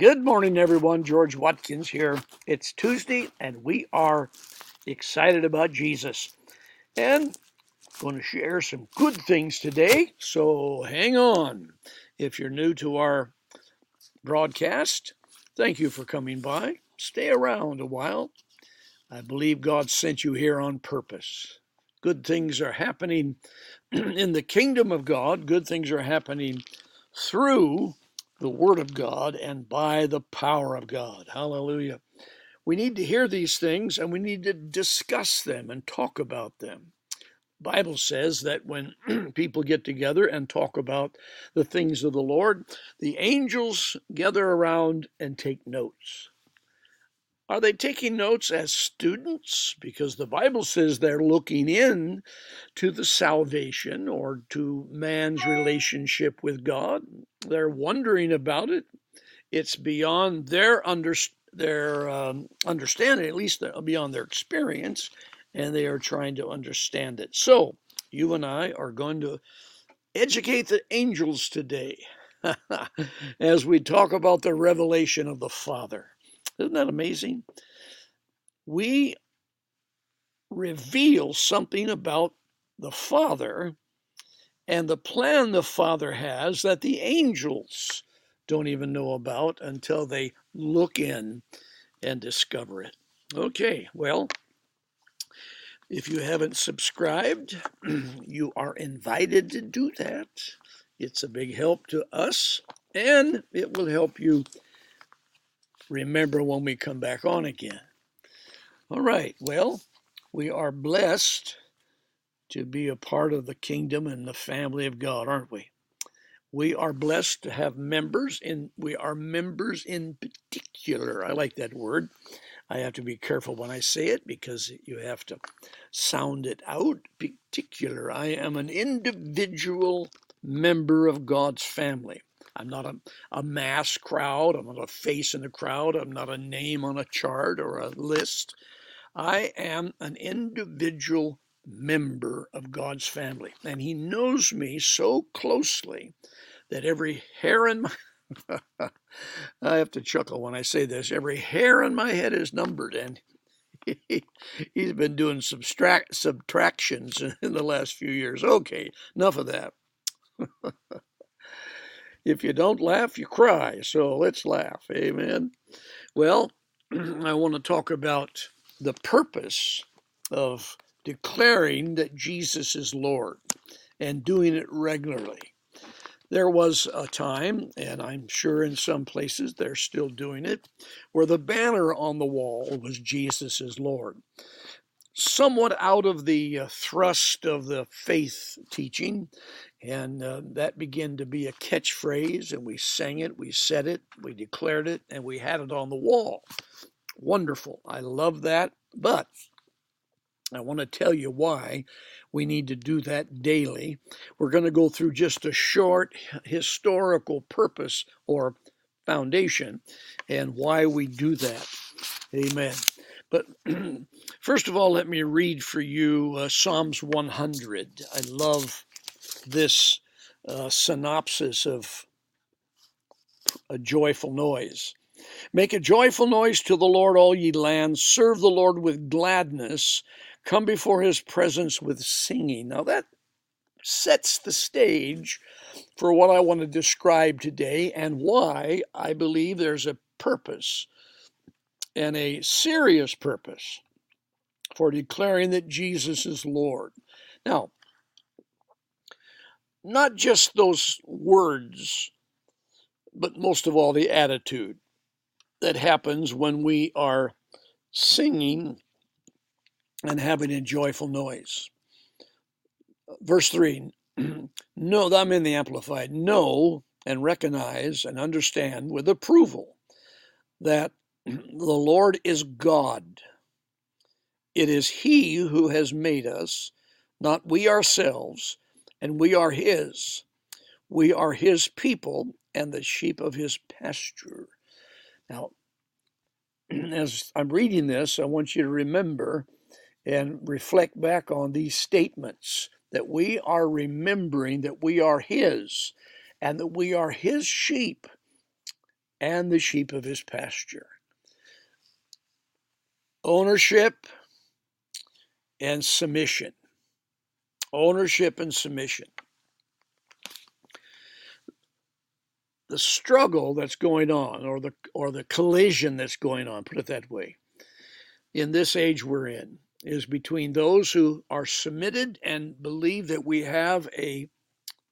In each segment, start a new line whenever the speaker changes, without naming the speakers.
Good morning, everyone. George Watkins here. It's Tuesday, and we are excited about Jesus. And going to share some good things today. So hang on. If you're new to our broadcast, thank you for coming by. Stay around a while. I believe God sent you here on purpose. Good things are happening in the kingdom of God, good things are happening through the Word of God and by the power of God. Hallelujah. We need to hear these things and we need to discuss them and talk about them. Bible says that when people get together and talk about the things of the Lord, the angels gather around and take notes. Are they taking notes as students? Because the Bible says they're looking in to the salvation or to man's relationship with God. They're wondering about it. It's beyond their under, their um, understanding, at least beyond their experience, and they are trying to understand it. So you and I are going to educate the angels today as we talk about the revelation of the Father. Isn't that amazing? We reveal something about the Father and the plan the Father has that the angels don't even know about until they look in and discover it. Okay, well, if you haven't subscribed, you are invited to do that. It's a big help to us, and it will help you remember when we come back on again. All right, well, we are blessed to be a part of the kingdom and the family of God, aren't we? We are blessed to have members, and we are members in particular. I like that word. I have to be careful when I say it because you have to sound it out. Particular. I am an individual member of God's family. I'm not a, a mass crowd. I'm not a face in the crowd. I'm not a name on a chart or a list. I am an individual member of God's family. And He knows me so closely that every hair in my I have to chuckle when I say this. Every hair on my head is numbered, and he, has been doing subtract, subtractions in the last few years. Okay, enough of that. If you don't laugh, you cry. So let's laugh. Amen. Well, I want to talk about the purpose of declaring that Jesus is Lord and doing it regularly. There was a time, and I'm sure in some places they're still doing it, where the banner on the wall was Jesus is Lord. Somewhat out of the uh, thrust of the faith teaching, and uh, that began to be a catchphrase, and we sang it, we said it, we declared it, and we had it on the wall. Wonderful. I love that. But I want to tell you why we need to do that daily. We're going to go through just a short historical purpose or foundation and why we do that. Amen. But first of all, let me read for you uh, Psalms 100. I love this uh, synopsis of a joyful noise. Make a joyful noise to the Lord, all ye lands. Serve the Lord with gladness. Come before his presence with singing. Now that sets the stage for what I want to describe today and why I believe there's a purpose and a serious purpose for declaring that Jesus is Lord. Now, not just those words, but most of all the attitude that happens when we are singing and having a joyful noise. Verse 3 No, I'm in the Amplified. Know and recognize and understand with approval that the Lord is God. It is He who has made us, not we ourselves, and we are His. We are His people and the sheep of His pasture. Now, as I'm reading this, I want you to remember and reflect back on these statements that we are remembering that we are His and that we are His sheep and the sheep of his pasture. Ownership and submission. Ownership and submission. The struggle that's going on, or the or the collision that's going on, put it that way, in this age we're in, is between those who are submitted and believe that we have a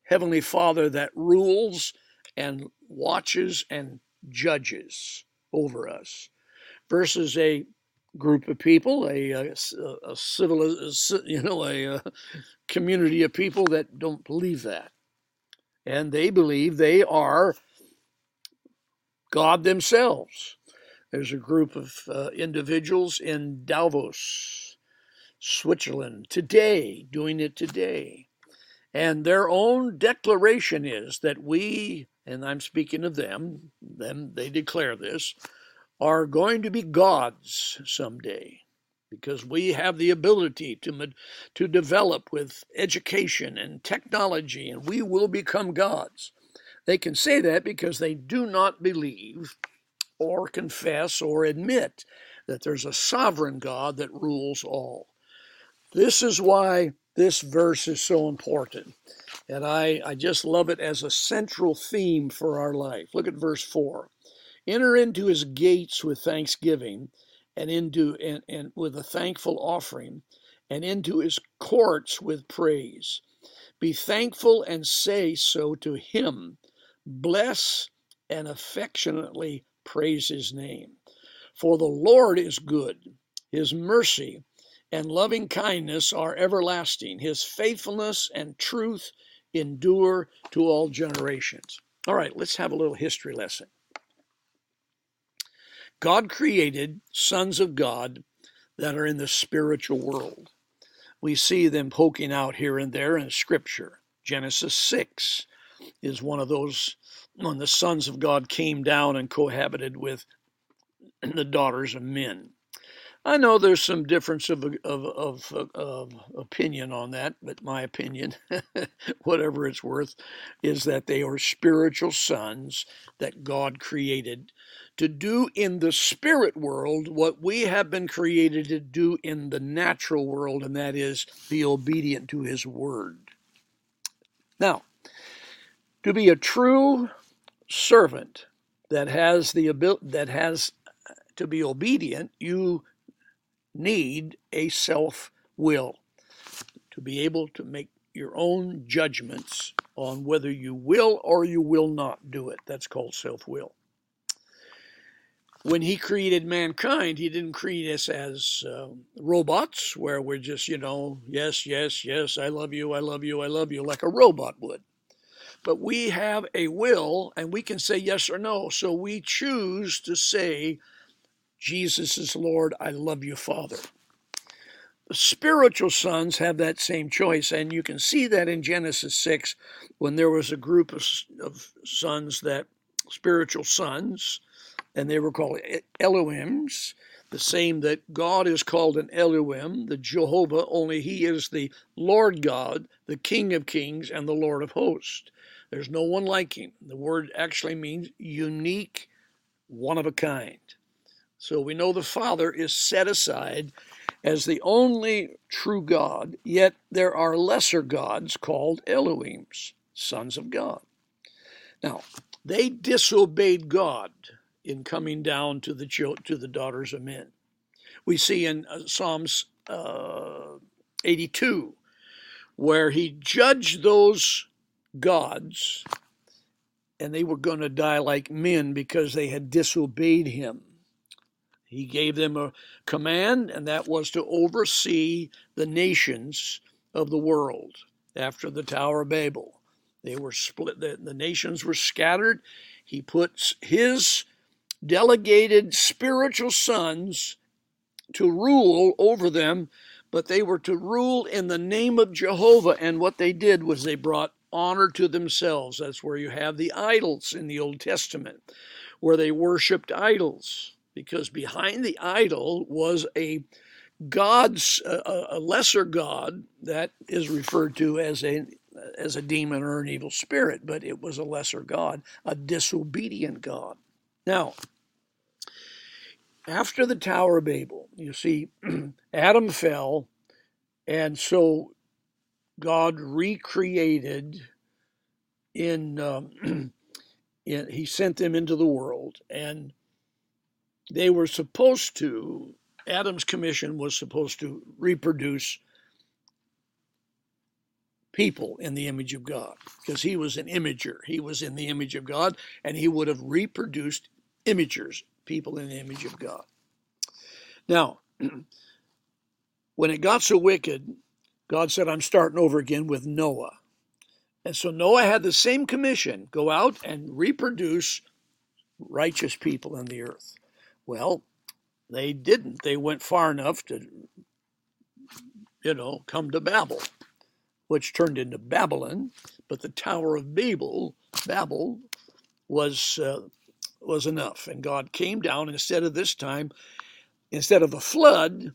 heavenly Father that rules and watches and judges over us, versus a group of people, a, a, a civil, you know, a, a community of people that don't believe that, and they believe they are God themselves. There's a group of uh, individuals in Davos, Switzerland, today, doing it today. And their own declaration is that we, and I'm speaking of them, them they declare this, are going to be gods someday because we have the ability to, to develop with education and technology, and we will become gods. They can say that because they do not believe or confess or admit that there's a sovereign God that rules all. This is why this verse is so important. And I, I just love it as a central theme for our life. Look at verse 4. Enter into his gates with thanksgiving and into and, and with a thankful offering and into his courts with praise. Be thankful and say so to him. Bless and affectionately praise his name. For the Lord is good, his mercy and loving kindness are everlasting, his faithfulness and truth endure to all generations. All right, let's have a little history lesson. God created sons of God that are in the spiritual world. We see them poking out here and there in Scripture. Genesis 6 is one of those when the sons of God came down and cohabited with the daughters of men. I know there's some difference of, uh, of, of, uh, of opinion on that, but my opinion, whatever it's worth, is that they are spiritual sons that God created to do in the spirit world what we have been created to do in the natural world, and that is be obedient to His word. Now, to be a true servant that has the ability that has uh, to be obedient, you need a self will to be able to make your own judgments on whether you will or you will not do it. That's called self will when he created mankind, he didn't create us as uh, robots where we're just, you know, yes, yes, yes, I love you, I love you, I love you, like a robot would. But we have a will and we can say yes or no. So we choose to say, Jesus is Lord, I love you, Father. The spiritual sons have that same choice, and you can see that in Genesis 6 when there was a group of, of sons that, spiritual sons, and they were called Elohims, the same that God is called an Elohim, the Jehovah, only he is the Lord God, the King of kings, and the Lord of hosts. There's no one like him. The word actually means unique, one of a kind. So we know the Father is set aside as the only true God, yet there are lesser gods called Elohims, sons of God. Now, they disobeyed God in coming down to the to the daughters of men. We see in uh, Psalms uh, 82 where he judged those gods and they were going to die like men because they had disobeyed him. He gave them a command, and that was to oversee the nations of the world after the Tower of Babel. They were split, the, the nations were scattered. He puts his delegated spiritual sons to rule over them, but they were to rule in the name of Jehovah. And what they did was they brought honor to themselves. That's where you have the idols in the Old Testament, where they worshiped idols, because behind the idol was a God's a, lesser God that is referred to as a as a demon or an evil spirit, but it was a lesser God, a disobedient God. Now, after the Tower of Babel, you see, Adam fell, and so God recreated in, um, in, he sent them into the world, and they were supposed to, Adam's commission was supposed to reproduce people in the image of God because he was an imager. He was in the image of God and he would have reproduced imagers, people in the image of God. Now, when it got so wicked, God said, I'm starting over again with Noah. And so Noah had the same commission go out and reproduce righteous people in the earth. Well, they didn't. They went far enough to, you know, come to Babel which turned into Babylon. But the Tower of Babel, Babel, was uh, was enough, and God came down. Instead of this time, instead of a flood,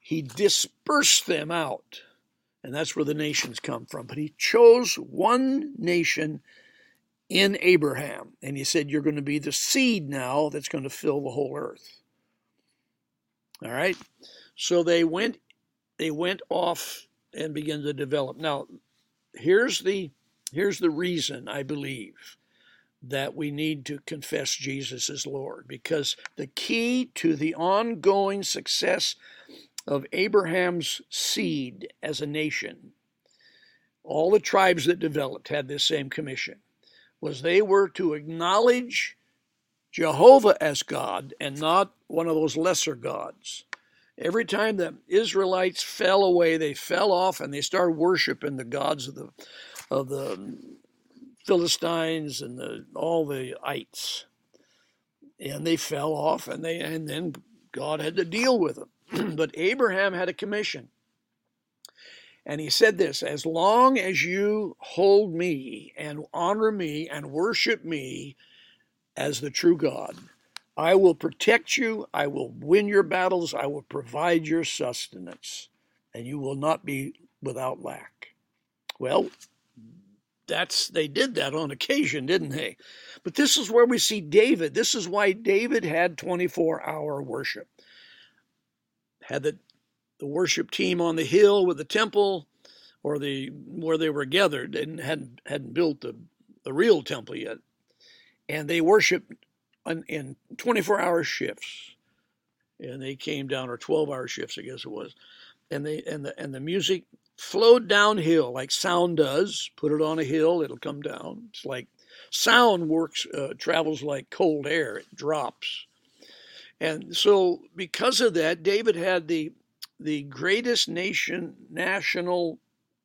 He dispersed them out, and that's where the nations come from. But He chose one nation in Abraham, and He said, "You're going to be the seed now that's going to fill the whole earth." All right, so they went they went off and began to develop. Now, here's the here's the reason I believe that we need to confess Jesus as Lord because the key to the ongoing success of Abraham's seed as a nation, all the tribes that developed had this same commission, was they were to acknowledge Jehovah as God and not one of those lesser gods. Every time the Israelites fell away, they fell off and they started worshiping the gods of the of the Philistines and the, all the ites. And they fell off and they and then God had to deal with them. but Abraham had a commission. And he said this as long as you hold me and honor me and worship me as the true God, I will protect you, I will win your battles, I will provide your sustenance, and you will not be without lack. Well, that's they did that on occasion, didn't they? But this is where we see David. This is why David had 24-hour worship. Had the the worship team on the hill with the temple or the where they were gathered and hadn't hadn't built the, the real temple yet. And they worshiped in 24 hour shifts. And they came down or 12 hour shifts i guess it was. And they and the and the music flowed downhill like sound does. Put it on a hill it'll come down. It's like sound works uh, travels like cold air. It drops. And so because of that david had the the greatest nation national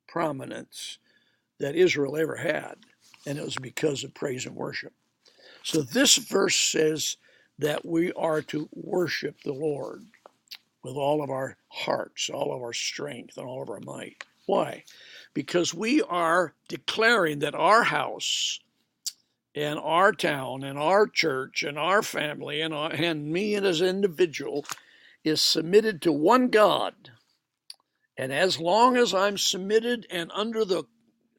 prominence that israel ever had and it was because of praise and worship so this verse says that we are to worship the Lord with all of our hearts, all of our strength, and all of our might. Why? Because we are declaring that our house and our town and our church and our family and, our, and me as an individual is submitted to one God. And as long as I'm submitted and under the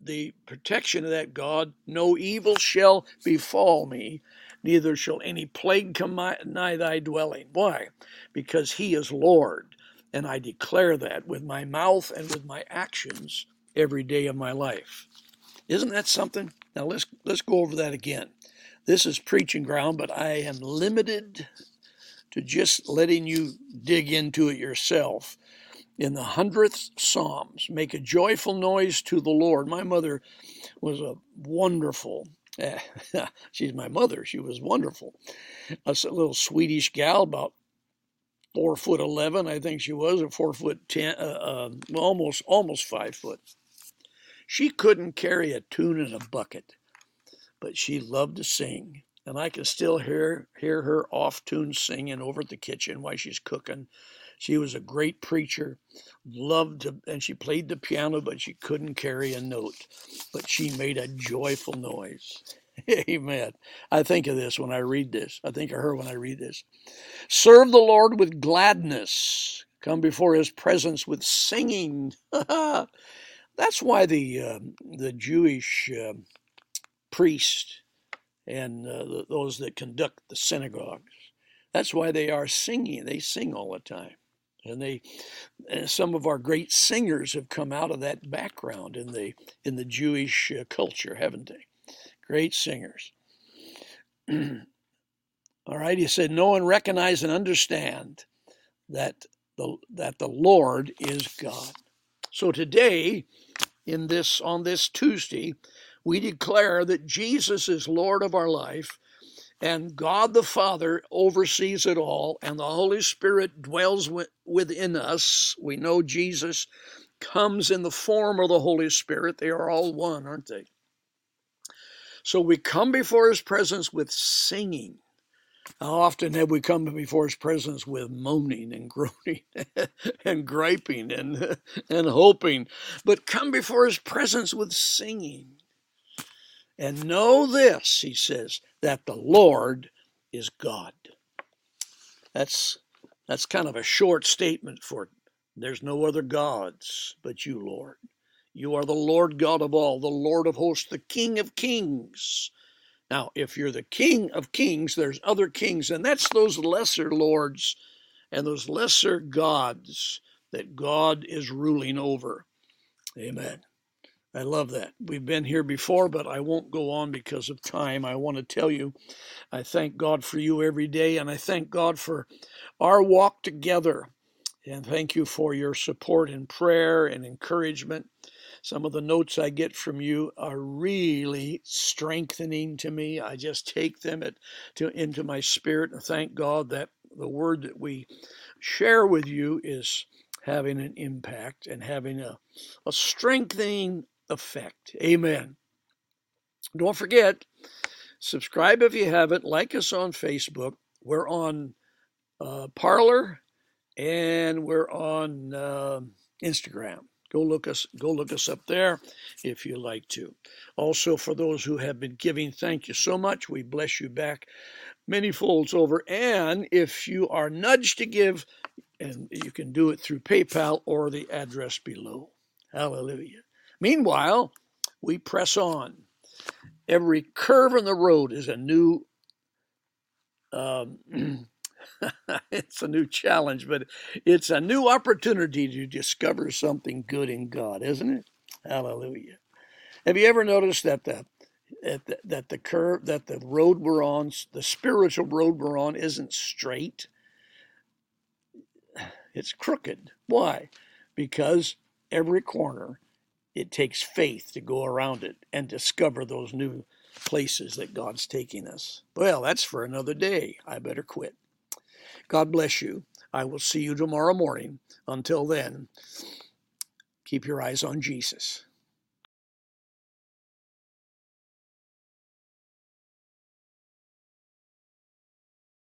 the protection of that God, no evil shall befall me, neither shall any plague come nigh thy dwelling. Why? Because he is Lord, and I declare that with my mouth and with my actions every day of my life. Isn't that something? Now let's let's go over that again. This is preaching ground, but I am limited to just letting you dig into it yourself in the hundredth Psalms, make a joyful noise to the Lord. My mother was a wonderful, she's my mother, she was wonderful. A little Swedish gal, about four foot eleven, I think she was, or four foot ten, uh, uh, almost almost five foot. She couldn't carry a tune in a bucket, but she loved to sing, and I can still hear hear her off tune singing over at the kitchen while she's cooking she was a great preacher, loved to, and she played the piano, but she couldn't carry a note. But she made a joyful noise. Amen. I think of this when I read this. I think of her when I read this. Serve the Lord with gladness. Come before his presence with singing. That's why the, uh, the Jewish uh, priest and uh, those that conduct the synagogues. That's why they are singing. They sing all the time. And they, and some of our great singers have come out of that background in the in the Jewish uh, culture, haven't they? Great singers. all right, he said, "Know and recognize and understand that the that the Lord is God." So today, in this on this Tuesday, we declare that Jesus is Lord of our life and God the Father oversees it all, and the Holy Spirit dwells within us. We know Jesus comes in the form of the Holy Spirit. They are all one, aren't they? So we come before His presence with singing. How often have we come before His presence with moaning and groaning and griping and, and hoping? But come before His presence with singing. And know this, he says, that the Lord is God. That's that's kind of a short statement for there's no other gods but you, Lord. You are the Lord God of all, the Lord of hosts, the King of kings. Now, if you're the King of kings, there's other kings, and that's those lesser lords and those lesser gods that God is ruling over. Amen. I love that. We've been here before, but I won't go on because of time. I want to tell you, I thank God for you every day, and I thank God for our walk together. And thank you for your support and prayer and encouragement. Some of the notes I get from you are really strengthening to me. I just take them at, to, into my spirit and thank God that the word that we share with you is having an impact and having a, a strengthening effect. Amen. Don't forget, subscribe if you haven't, like us on Facebook. We're on uh, Parler and we're on uh, Instagram. Go look us go look us up there if you like to. Also for those who have been giving, thank you so much. We bless you back many folds over. And if you are nudged to give, and you can do it through PayPal or the address below. Hallelujah. Meanwhile, we press on. Every curve in the road is a new um, it's a new challenge, but it's a new opportunity to discover something good in God, isn't it? Hallelujah. Have you ever noticed that the that the, curve that the road we're on, the spiritual road we're on, isn't straight? It's crooked. Why? Because every corner it takes faith to go around it and discover those new places that God's taking us. Well, that's for another day. I better quit. God bless you. I will see you tomorrow morning. Until then, keep your eyes on Jesus.